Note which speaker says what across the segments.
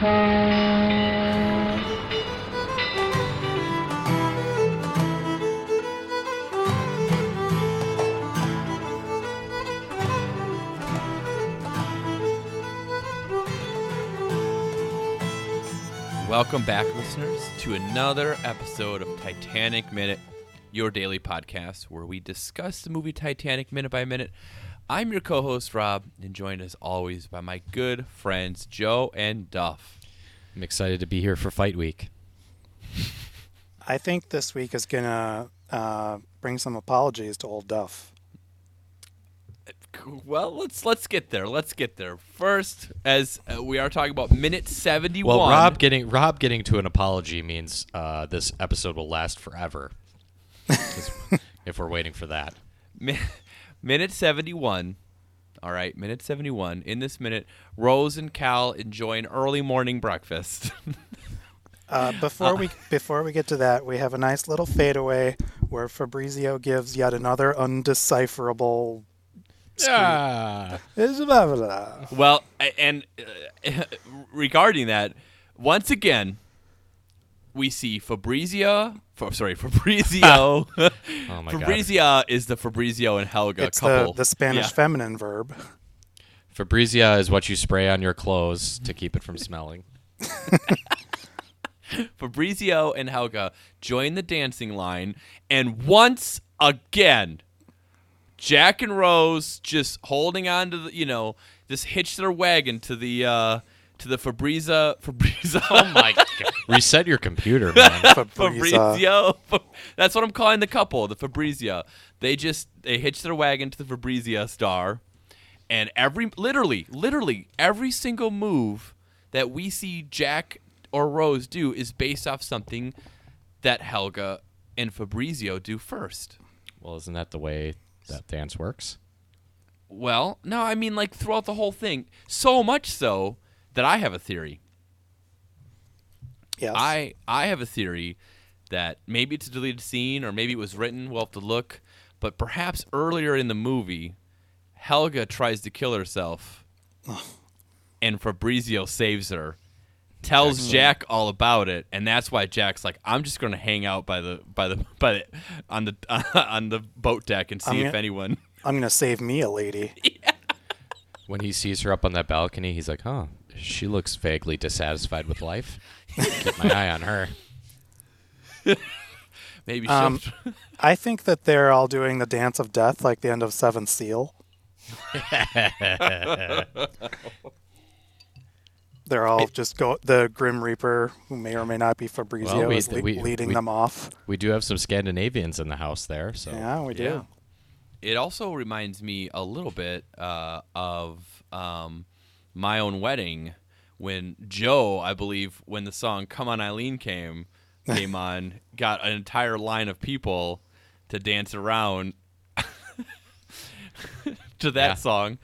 Speaker 1: Welcome back, listeners, to another episode of Titanic Minute, your daily podcast where we discuss the movie Titanic minute by minute. I'm your co host, Rob, and joined as always by my good friends, Joe and Duff.
Speaker 2: I'm excited to be here for Fight Week.
Speaker 3: I think this week is gonna uh, bring some apologies to old Duff.
Speaker 1: Well, let's let's get there. Let's get there first, as uh, we are talking about minute seventy-one.
Speaker 2: Well, Rob getting Rob getting to an apology means uh, this episode will last forever. if we're waiting for that.
Speaker 1: Mi- minute 71. All right, minute 71. In this minute, Rose and Cal enjoy an early morning breakfast.
Speaker 3: Uh, before we before we get to that, we have a nice little fadeaway where Fabrizio gives yet another undecipherable.
Speaker 2: Yeah.
Speaker 1: Well, and uh, regarding that, once again, we see Fabrizio. Fa- sorry, Fabrizio.
Speaker 2: Oh my god.
Speaker 1: Fabrizio is the Fabrizio and Helga
Speaker 3: It's
Speaker 1: couple.
Speaker 3: the, the Spanish
Speaker 1: Yeah.
Speaker 3: feminine verb.
Speaker 2: Fabrizia is what you spray on your clothes to keep it from smelling.
Speaker 1: Fabrizio and Helga join the dancing line, and once again, Jack and Rose just holding on to the, you know, just hitch their wagon to the uh to the Fabrizio Fabrizio.
Speaker 2: Oh my god. Reset your computer, man.
Speaker 3: Fabrizio.
Speaker 1: Fabrizio. That's what I'm calling the couple, the Fabrizio. They just they hitch their wagon to the Fabrizio star, and every literally, literally every single move that we see Jack or Rose do is based off something that Helga and Fabrizio do first.
Speaker 2: well, isn't that the way that dance works?
Speaker 1: Well, no, I mean like throughout the whole thing, so much so that I have a theory.
Speaker 3: Yes.
Speaker 1: I I have a theory that maybe it's a deleted scene or maybe it was written. We'll have to look. But perhaps earlier in the movie, Helga tries to kill herself, and Fabrizio saves her. Tells Jack all about it, and that's why Jack's like, "I'm just going to hang out by the by the by the on the on the boat deck and see
Speaker 3: I'm
Speaker 1: if
Speaker 3: gonna-
Speaker 1: anyone."
Speaker 3: I'm gonna save me a lady.
Speaker 2: When he sees her up on that balcony, he's like, "Huh, she looks vaguely dissatisfied with life. Get my eye on her."
Speaker 1: Maybe she'll.
Speaker 3: Um, I think that they're all doing the dance of death, like the end of Seventh Seal. They're all just go the Grim Reaper, who may or may not be Fabrizio,
Speaker 2: Well, we-
Speaker 3: is le-
Speaker 2: we-
Speaker 3: leading
Speaker 2: we-
Speaker 3: them off.
Speaker 2: We do have some Scandinavians in the house there, so
Speaker 3: Yeah, we do.
Speaker 1: Yeah. It also reminds me a little bit uh, of um, my own wedding when Joe, I believe, when the song "Come On Eileen" came came on, got an entire line of people to dance around to that
Speaker 2: Yeah.
Speaker 1: song,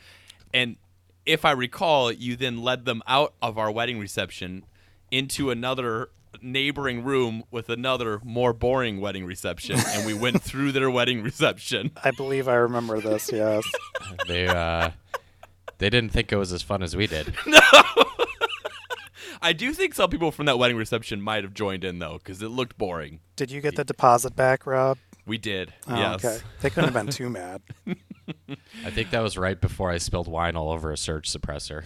Speaker 1: and if I recall, you then led them out of our wedding reception into another neighboring room with another more boring wedding reception and we went through their wedding reception
Speaker 3: I believe I remember this. Yes.
Speaker 2: they uh, they didn't think it was as fun as we did. no.
Speaker 1: I do think some people from that wedding reception might have joined in though, because it looked boring.
Speaker 3: Did you get the deposit back, Rob?
Speaker 1: We did.
Speaker 3: Oh,
Speaker 1: yes.
Speaker 3: Okay. They couldn't have been too mad.
Speaker 2: I think that was right before I spilled wine all over a surge suppressor.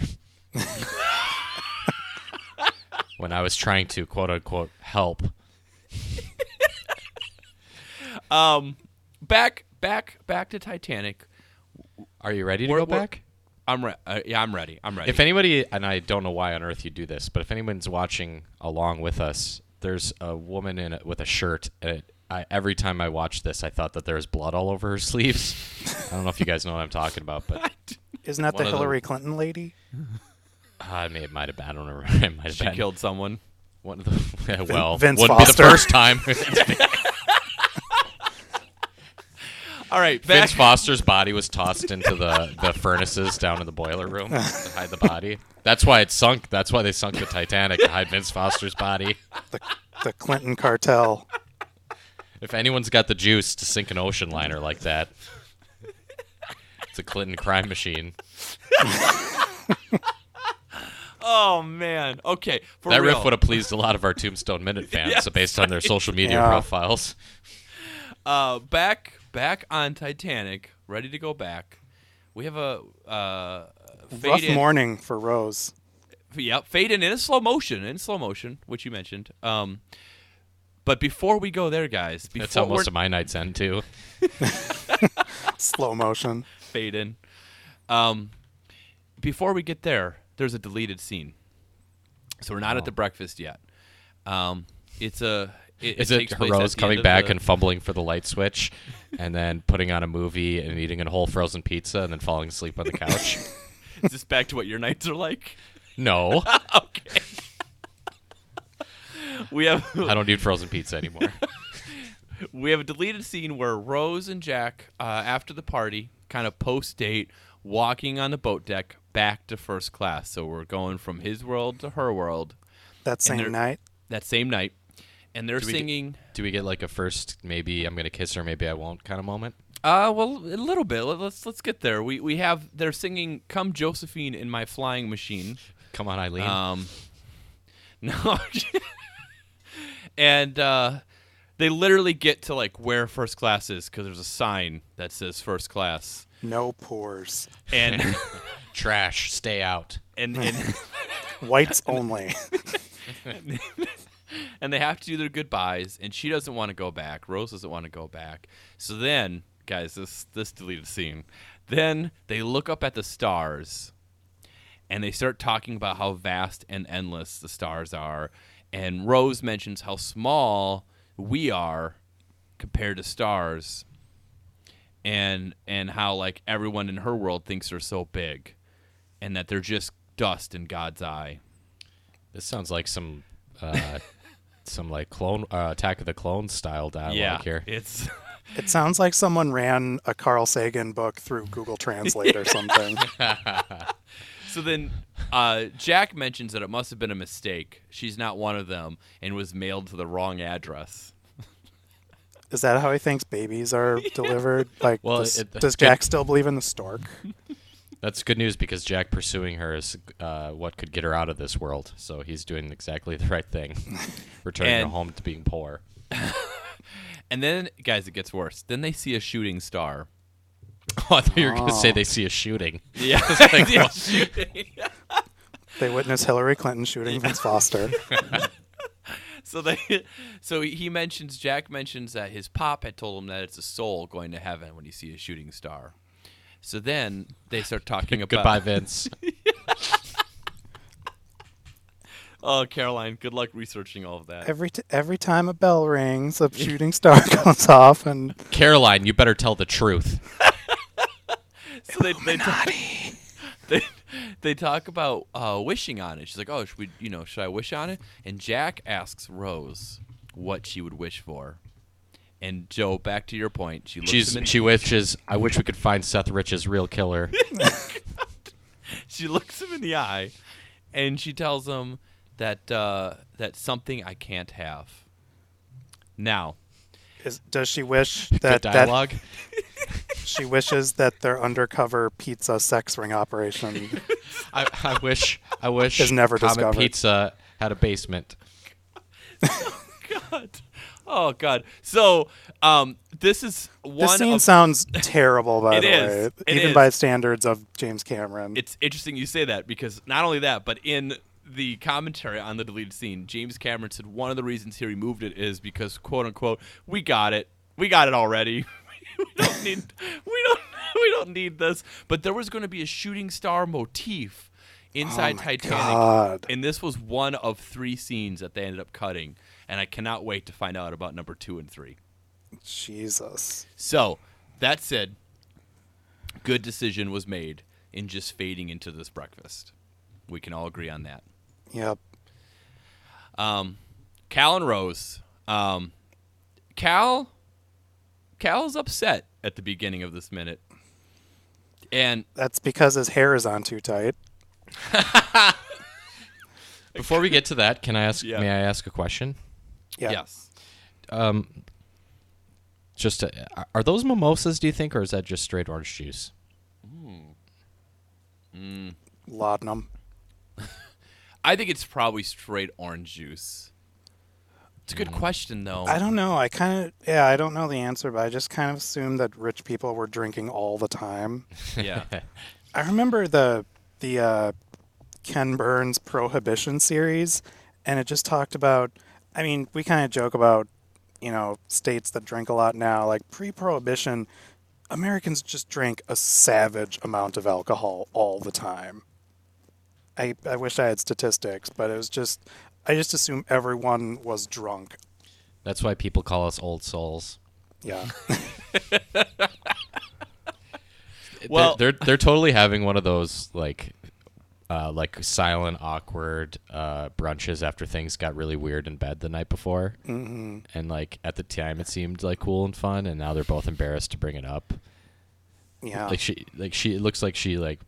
Speaker 2: when I was trying to quote unquote help.
Speaker 1: Um, back, back, back to Titanic.
Speaker 2: Are you ready to
Speaker 1: We're-
Speaker 2: go
Speaker 1: we're-
Speaker 2: back?
Speaker 1: I'm re- uh, yeah, I'm ready. I'm ready.
Speaker 2: If anybody, and I don't know why on earth you do this, but if anyone's watching along with us, there's a woman in it with a shirt. And it, I, every time I watched this, I thought that there was blood all over her sleeves. I don't know if you guys know what I'm talking about, but
Speaker 3: Isn't that the
Speaker 2: of the-
Speaker 3: Hillary Clinton lady?
Speaker 2: uh, I may it might have been. I don't remember. It might have
Speaker 1: she
Speaker 2: been
Speaker 1: killed someone.
Speaker 2: one of the. well,
Speaker 3: Vince
Speaker 2: wouldn't be the first time.
Speaker 1: All right, back.
Speaker 2: Vince Foster's body was tossed into the, the furnaces down in the boiler room to hide the body. That's why it sunk. That's why they sunk the Titanic to hide Vince Foster's body.
Speaker 3: The, the Clinton cartel.
Speaker 2: If anyone's got the juice to sink an ocean liner like that, it's a Clinton crime machine.
Speaker 1: Oh man. Okay. For
Speaker 2: that
Speaker 1: real.
Speaker 2: riff would have pleased a lot of our Tombstone Minute fans,
Speaker 1: Yes,
Speaker 2: based on their social media
Speaker 3: Yeah.
Speaker 2: profiles.
Speaker 1: uh, back back on Titanic, ready to go back. We have a uh, fade
Speaker 3: Rough
Speaker 1: in.
Speaker 3: morning for Rose.
Speaker 1: Yep, fade in in slow motion, in slow motion, which you mentioned. Um, but before we go there, guys, before
Speaker 2: That's how most of my nights end too.
Speaker 3: Slow motion.
Speaker 1: fade in. Um, before we get there, there's a deleted scene. So we're not at the breakfast yet. Um, it's a. It,
Speaker 2: Is
Speaker 1: it
Speaker 2: it
Speaker 1: takes
Speaker 2: Rose coming back
Speaker 1: the-
Speaker 2: and fumbling for the light switch, and then putting on a movie and eating a whole frozen pizza, and then falling asleep on the couch?
Speaker 1: Is this back to what your nights are like?
Speaker 2: no,
Speaker 1: okay. we have
Speaker 2: I don't need frozen pizza anymore.
Speaker 1: we have a deleted scene where Rose and Jack, uh, after the party, kind of post date, walking on the boat deck back to first class. So we're going from his world to her world
Speaker 3: That same night.
Speaker 1: that same night, and they're
Speaker 2: Do we get-
Speaker 1: singing.
Speaker 2: Do we get like a first maybe I'm gonna kiss her, maybe I won't kind of moment?
Speaker 1: Uh, well, a little bit. Let- Let's let's get there. We we have they're singing "Come Josephine" in my flying machine.
Speaker 2: Come on, Eileen.
Speaker 1: Um, no, and uh, they literally get to like where first class is because there's a sign that says first class,
Speaker 3: No pores.
Speaker 1: and
Speaker 2: Trash, stay out.
Speaker 1: and and,
Speaker 3: Whites only.
Speaker 1: and they have to do their goodbyes, and she doesn't want to go back. Rose doesn't want to go back. So then, guys, this this deleted scene. Then they look up at the stars, and they start talking about how vast and endless the stars are. And Rose mentions how small we are compared to stars, and and how like everyone in her world thinks they're so big, and that they're just dust in God's eye.
Speaker 2: This sounds like some uh, some like clone uh, Attack of the Clones style dialogue here.
Speaker 1: it's.
Speaker 3: It sounds like someone ran a Carl Sagan book through Google Translate or something.
Speaker 1: So then, uh, Jack mentions that it must have been a mistake. She's not one of them, and was mailed to the wrong address.
Speaker 3: Is that how he thinks babies are delivered? Like,
Speaker 2: Well,
Speaker 3: does,
Speaker 2: it-
Speaker 3: does
Speaker 2: good-
Speaker 3: Jack still believe in the stork?
Speaker 2: That's good news because Jack pursuing her is uh, what could get her out of this world. So he's doing exactly the right thing, returning her home to being poor.
Speaker 1: And then, guys, it gets worse. Then they see a shooting star.
Speaker 2: Oh, I thought you were going to say they see a shooting.
Speaker 1: Yeah,
Speaker 2: like,
Speaker 1: Yeah,
Speaker 2: what?
Speaker 1: shooting.
Speaker 3: They witness Hillary Clinton shooting Vince Foster.
Speaker 1: so they, so he mentions Jack mentions that his pop had told him that it's a soul going to heaven when you see a shooting star. So then they start talking about
Speaker 2: Goodbye, Vince.
Speaker 1: Oh, Caroline, good luck researching all of that.
Speaker 3: Every t- every time a bell rings, a shooting star goes off, and
Speaker 2: Caroline, you better tell the truth.
Speaker 1: so they they, talk, they they talk about uh, wishing on it. She's like, "Oh, should we, you know, should I wish on it?" And Jack asks Rose what she would wish for. And Joe, back to your point, she looks
Speaker 2: She's
Speaker 1: him in,
Speaker 2: she wishes. I wish we could find Seth Rich's real killer.
Speaker 1: she looks him in the eye, and she tells him that uh, that something I can't have. Now,
Speaker 3: is, does she wish
Speaker 2: Good
Speaker 3: that that
Speaker 2: dialogue.
Speaker 3: she wishes that their undercover pizza sex ring operation?
Speaker 2: I, I wish. I wish.
Speaker 3: Is never
Speaker 2: Comet
Speaker 3: discovered.
Speaker 2: Pizza had a basement.
Speaker 1: Oh God, oh God. So, um, this is one.
Speaker 3: This scene
Speaker 1: of,
Speaker 3: sounds terrible, by the
Speaker 1: is.
Speaker 3: way,
Speaker 1: It
Speaker 3: even
Speaker 1: is.
Speaker 3: by standards of James Cameron.
Speaker 1: it's interesting you say that because not only that, but in the commentary on the deleted scene, James Cameron said one of the reasons he removed it is because quote unquote we got it, we got it already. we don't need we don't we don't need this. But there was going to be a shooting star motif inside
Speaker 3: Oh
Speaker 1: Titanic,
Speaker 3: God.
Speaker 1: and this was one of three scenes that they ended up cutting. And I cannot wait to find out about number two and three.
Speaker 3: Jesus.
Speaker 1: So that said, good decision was made in just fading into this breakfast. We can all agree on that.
Speaker 3: Yep.
Speaker 1: Um, Cal and Rose. Um, Cal, Cal's upset at the beginning of this minute, and
Speaker 3: That's because his hair is on too tight.
Speaker 2: Before we get to that, can I ask?
Speaker 1: Yeah.
Speaker 2: May I ask a question?
Speaker 3: Yeah.
Speaker 1: yes,
Speaker 2: Um, just to, are those mimosas? Do you think, or is that just straight orange juice?
Speaker 3: Laudanum.
Speaker 1: I think it's probably straight orange juice. It's a good question though.
Speaker 3: I don't know. I kind of yeah. I don't know the answer, but I just kind of assumed that rich people were drinking all the time.
Speaker 1: yeah.
Speaker 3: I remember the the uh, Ken Burns Prohibition series, and it just talked about. I mean, we kind of joke about you know states that drink a lot now. Like pre-prohibition, Americans just drank a savage amount of alcohol all the time. I I wish I had statistics, but it was just I just assume everyone was drunk.
Speaker 2: That's why people call us old souls.
Speaker 3: Yeah.
Speaker 1: Well-
Speaker 2: they're, they're they're totally having one of those like uh, like silent, awkward uh, brunches after things got really weird in bed the night before. Mm-hmm. And like at the time, it seemed like cool and fun, and now they're both embarrassed to bring it up.
Speaker 3: Yeah.
Speaker 2: Like she, like she, it looks like she like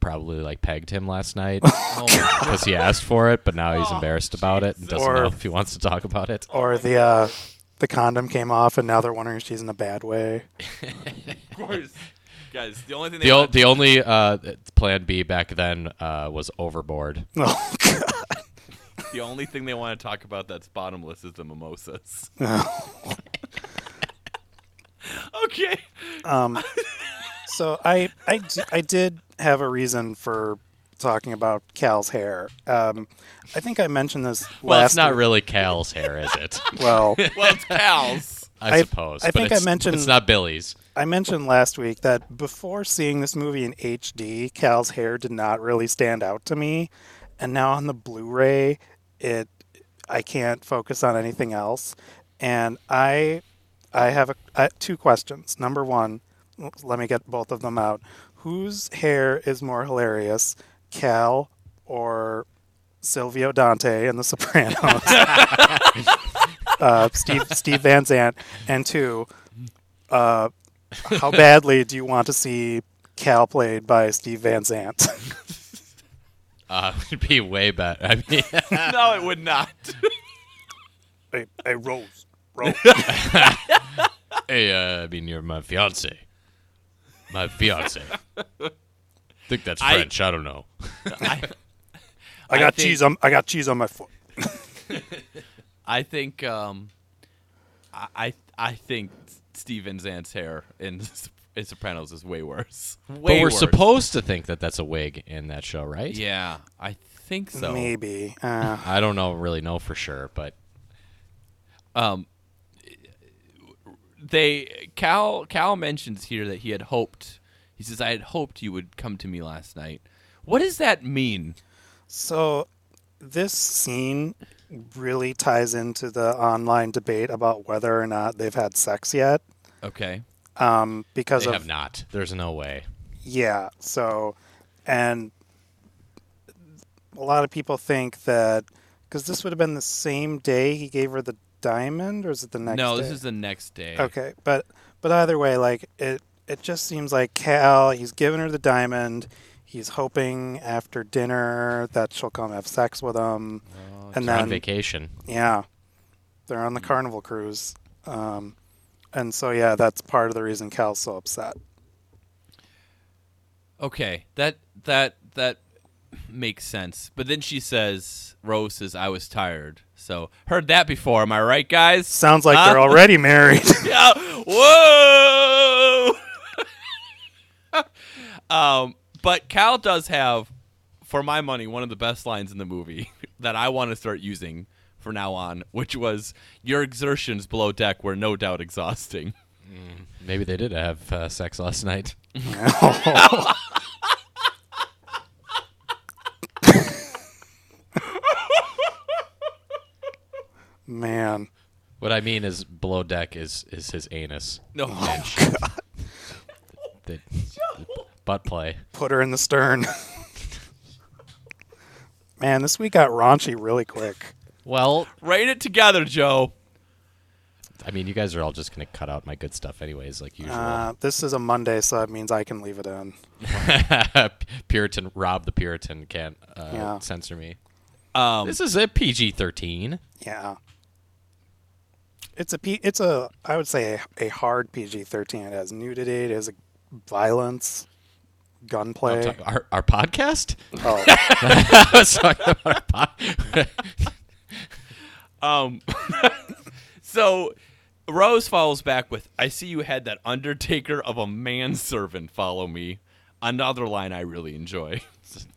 Speaker 2: probably like pegged him last night
Speaker 1: Oh
Speaker 2: because he asked for it, but now he's embarrassed about it and doesn't
Speaker 3: Or-
Speaker 2: know if he wants to talk about it.
Speaker 3: or the uh, the condom came off, and now they're wondering if she's in a bad way.
Speaker 1: Of course. Guys, the only thing they
Speaker 2: The, o- the only uh, plan B back then uh, was overboard.
Speaker 3: Oh God.
Speaker 1: the only thing they want to talk about that's bottomless is the mimosas. okay.
Speaker 3: Um, so I, I, I did have a reason for talking about Cal's hair. Um, I think I mentioned this
Speaker 2: Well,
Speaker 3: last
Speaker 2: it's not
Speaker 3: week.
Speaker 2: really Cal's hair, is it?
Speaker 3: Well,
Speaker 1: Well, it's Cal's.
Speaker 2: I,
Speaker 3: I-
Speaker 2: suppose.
Speaker 3: I
Speaker 2: but
Speaker 3: think I mentioned-
Speaker 2: it's not Billy's.
Speaker 3: I mentioned last week that before seeing this movie in HD, Cal's hair did not really stand out to me, and now on the Blu-ray, it I can't focus on anything else, and I I have a, two questions. Number one, let me get both of them out. Whose hair is more hilarious, Cal or Silvio Dante in The Sopranos? uh, Steve Steve Van Zandt, and two, uh, how badly do you want to see Cal played by Steve Van Zandt?
Speaker 2: Uh, it'd be way better. I mean,
Speaker 1: no, it would not.
Speaker 3: hey, hey, Rose, Rose.
Speaker 2: hey, uh, I mean, you're my fiance. My fiance. I think that's
Speaker 1: I-
Speaker 2: French. I, don't know.
Speaker 1: I,
Speaker 3: I got
Speaker 1: think-
Speaker 3: cheese on. I got cheese on my foot.
Speaker 1: I think um, I I, I think Steven Zandt's hair in, in Sopranos is way worse. Way
Speaker 2: but we're
Speaker 1: worse.
Speaker 2: supposed to think that that's a wig in that show, right?
Speaker 1: Yeah, I think so.
Speaker 3: Maybe. Uh,
Speaker 2: I don't know, really know for sure, but
Speaker 1: Um, they Cal Cal mentions here that he had hoped. He says, "I had hoped you would come to me last night." What does that mean?
Speaker 3: so, this scene really ties into the online debate about whether or not they've had sex yet.
Speaker 1: Okay.
Speaker 3: Um, because
Speaker 2: they
Speaker 3: of
Speaker 2: have not. There's no way.
Speaker 3: Yeah. So, and a lot of people think that because this would have been the same day he gave her the diamond, or is it the next?
Speaker 1: no,
Speaker 3: day?
Speaker 1: this is the next day.
Speaker 3: okay. But but either way, like it, it just seems like Cal. He's given her the diamond. He's hoping after dinner that she'll come have sex with him, and
Speaker 2: They're on
Speaker 3: then
Speaker 2: vacation.
Speaker 3: yeah, they're on the carnival cruise. Um, and so yeah, that's part of the reason Cal's so upset.
Speaker 1: Okay, that that that makes sense. But then she says, "Rose says I was tired." So heard that before. Am I right, guys?
Speaker 3: Sounds like
Speaker 1: Huh?
Speaker 3: they're already married.
Speaker 1: yeah. Whoa. um, but Cal does have, for my money, one of the best lines in the movie that I want to start using for now on, which was, "Your exertions below deck were no doubt exhausting."
Speaker 2: Maybe they did have uh, sex last night.
Speaker 3: Man.
Speaker 2: What I mean is, below deck is is his anus.
Speaker 1: No,
Speaker 2: The, butt play.
Speaker 3: put her in the stern. Man, this week got raunchy really quick.
Speaker 2: Well,
Speaker 1: Write it together, Joe.
Speaker 2: I mean, you guys are all just gonna cut out my good stuff, anyways, like usual.
Speaker 3: Uh, this is a Monday, so that means I can leave it in.
Speaker 2: Puritan Rob the Puritan can't uh,
Speaker 3: Yeah.
Speaker 2: censor me.
Speaker 1: Um,
Speaker 2: This is a PG thirteen.
Speaker 3: Yeah. It's a P, it's a I would say a, a hard PG thirteen. It has nudity, it has violence. Gunplay.
Speaker 2: Talk- Our, our podcast?
Speaker 3: Oh,
Speaker 2: I was talking about our pod-
Speaker 1: Um, so Rose follows back with, "I see you had that Undertaker of a manservant follow me." Another line I really enjoy.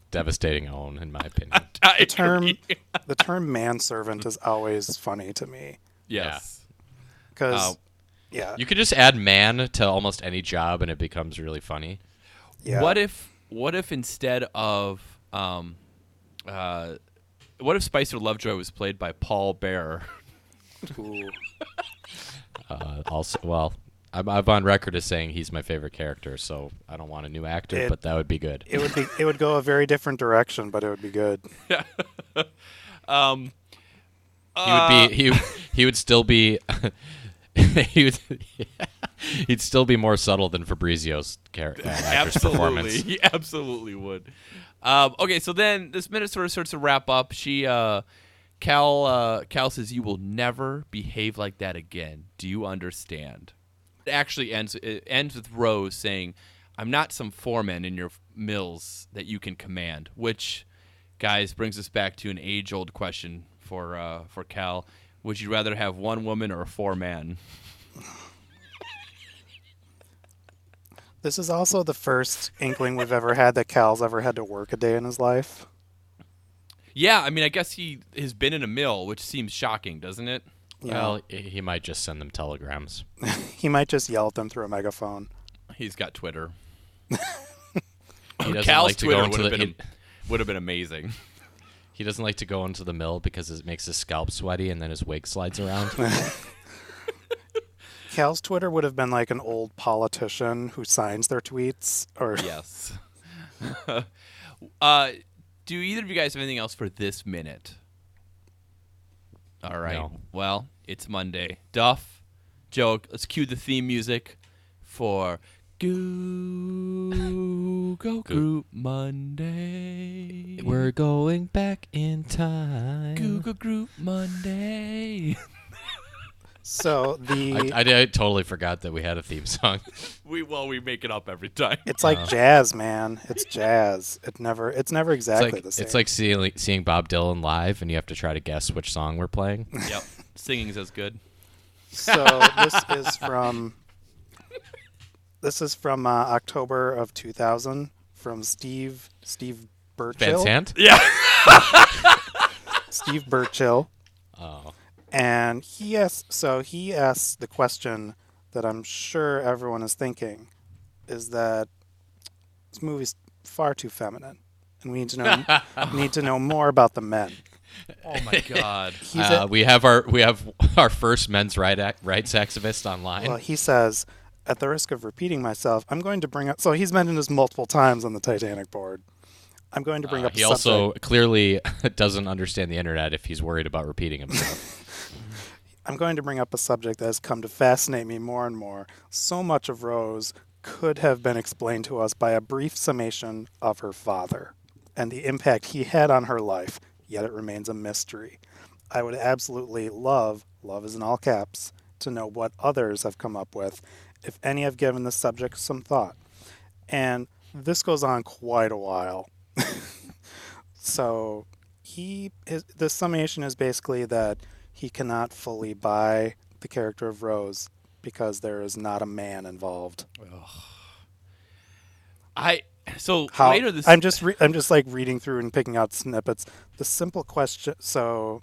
Speaker 2: Devastating own, in my opinion.
Speaker 3: The term the term manservant is always funny to me
Speaker 1: yes.
Speaker 3: because
Speaker 1: Oh.
Speaker 3: yeah,
Speaker 2: You could just add man to almost any job and it becomes really funny.
Speaker 3: Yeah.
Speaker 1: What if what if instead of um, uh, what if Spicer Lovejoy was played by Paul Bearer?
Speaker 3: Ooh.
Speaker 2: Uh, also, well, I'm, I'm on record as saying he's my favorite character, so I don't want a new actor,
Speaker 3: It-
Speaker 2: but that would be good.
Speaker 3: It would be it would go a very different direction, but it would be good. Yeah.
Speaker 1: Um,
Speaker 2: he would be he he would still be he would he'd still be more subtle than Fabrizio's character uh,
Speaker 1: absolutely,
Speaker 2: performance.
Speaker 1: he absolutely would. Um, okay, so then this minute sort of starts to wrap up. She, uh, Cal, uh, Cal says, "You will never behave like that again. Do you understand?" It actually ends. It ends with Rose saying, "I'm not some foreman in your mills that you can command." Which, guys, brings us back to an age-old question for uh, for Cal. Would you rather have one woman or four men?
Speaker 3: This is also the first inkling we've ever had that Cal's ever had to work a day in his life.
Speaker 1: Yeah, I mean, I guess he has been in a mill, which seems shocking, doesn't it?
Speaker 3: Yeah.
Speaker 2: Well, he he might just send them telegrams.
Speaker 3: He might just yell at them through a megaphone.
Speaker 1: He's got Twitter.
Speaker 2: He
Speaker 1: Cal's
Speaker 2: like
Speaker 1: Twitter would have
Speaker 2: the,
Speaker 1: been would have been amazing.
Speaker 2: he doesn't like to go into the mill because it makes his scalp sweaty and then his wig slides around.
Speaker 3: Cal's Twitter would have been like an old politician who signs their tweets, or
Speaker 1: yes. uh, do either of you guys have anything else for this minute? All right.
Speaker 2: No.
Speaker 1: Well, it's Monday. Duff, Joe, let's cue the theme music for Goo Go Group Monday.
Speaker 2: We're going back in time.
Speaker 1: Google Group Monday.
Speaker 3: so the
Speaker 2: I, I, I totally forgot that we had a theme song.
Speaker 1: we well, we make it up every time.
Speaker 3: it's like jazz, man. It's jazz. It never. It's never
Speaker 2: It's
Speaker 3: exactly
Speaker 2: like,
Speaker 3: the same.
Speaker 2: it's like seeing, seeing Bob Dylan live, and you have to try to guess which song we're playing.
Speaker 1: yep. Singing's as good.
Speaker 3: So this is from this is from uh, October of 2000 from Steve Steve
Speaker 2: Van
Speaker 3: Burchill.
Speaker 2: Sant?
Speaker 1: Yeah.
Speaker 3: Steve Burchill,
Speaker 2: Oh.
Speaker 3: And he asks. So he asks the question that I'm sure everyone is thinking, is that this movie's far too feminine, and we need to know need to know more about the men.
Speaker 1: Oh my god.
Speaker 2: Uh,
Speaker 3: a-
Speaker 2: we have our we have our first men's right ac- rights activist online.
Speaker 3: Well, he says, at the risk of repeating myself, I'm going to bring up. So he's mentioned this multiple times on the Titanic board. I'm going to bring
Speaker 2: Uh,
Speaker 3: up.
Speaker 2: he also
Speaker 3: subject.
Speaker 2: clearly doesn't understand the internet if he's worried about repeating himself.
Speaker 3: I'm going to bring up a subject that has come to fascinate me more and more. So much of Rose could have been explained to us by a brief summation of her father and the impact he had on her life. Yet it remains a mystery. I would absolutely love, love is in all caps, to know what others have come up with, if any have given the subject some thought. And this goes on quite a while. so he his the summation is basically that he cannot fully buy the character of Rose because there is not a man involved.
Speaker 1: I so
Speaker 3: How,
Speaker 1: later this
Speaker 3: I'm just re- I'm just like reading through and picking out snippets. The simple question so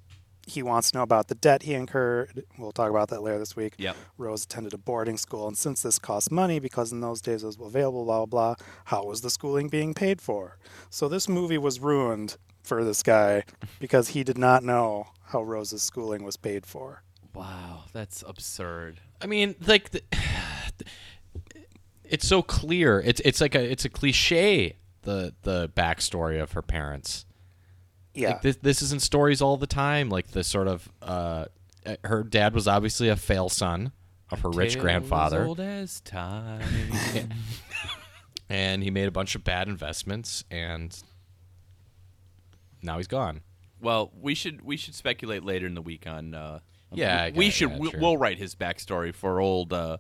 Speaker 3: he wants to know about the debt he incurred. We'll talk about that later this week.
Speaker 1: Yep.
Speaker 3: Rose attended a boarding school, and since this cost money because in those days it was available, blah, blah, blah, how was the schooling being paid for? So this movie was ruined for this guy because he did not know how Rose's schooling was paid for.
Speaker 1: Wow, that's absurd.
Speaker 2: I mean, like, the, it's so clear. It's it's like a it's a cliche. The the backstory of her parents.
Speaker 3: Yeah.
Speaker 2: Like this, this is in stories all the time. Like the sort of uh, her dad was obviously a fail son of her rich grandfather,
Speaker 1: old as time.
Speaker 2: and he made a bunch of bad investments, and now he's gone.
Speaker 1: well, we should we should speculate later in the week on. Uh,
Speaker 2: Yeah, I
Speaker 1: we should.
Speaker 2: yeah,
Speaker 1: we, we'll write his backstory for old uh,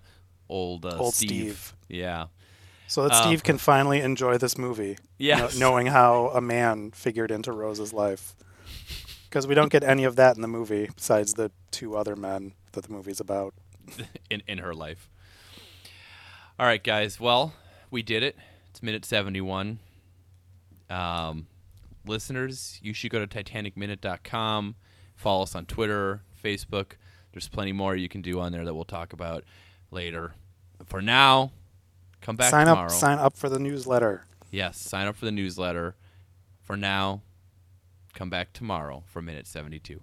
Speaker 1: old uh,
Speaker 3: Old
Speaker 1: Steve.
Speaker 3: Steve.
Speaker 1: Yeah.
Speaker 3: So that
Speaker 1: Um,
Speaker 3: Steve can finally enjoy this movie.
Speaker 1: Yes.
Speaker 3: kno- knowing how a man figured into Rose's life. Because we don't get any of that in the movie, besides the two other men that the movie's about.
Speaker 1: in in her life. All right, guys. Well, we did it. It's minute seventy-one. Um, listeners, you should go to TitanicMinute.com. Follow us on Twitter, Facebook. There's plenty more you can do on there that we'll talk about later. For now, come back
Speaker 3: sign
Speaker 1: tomorrow.
Speaker 3: up, sign up for the newsletter.
Speaker 1: Yes, sign up for the newsletter. For now, come back tomorrow for minute seventy-two.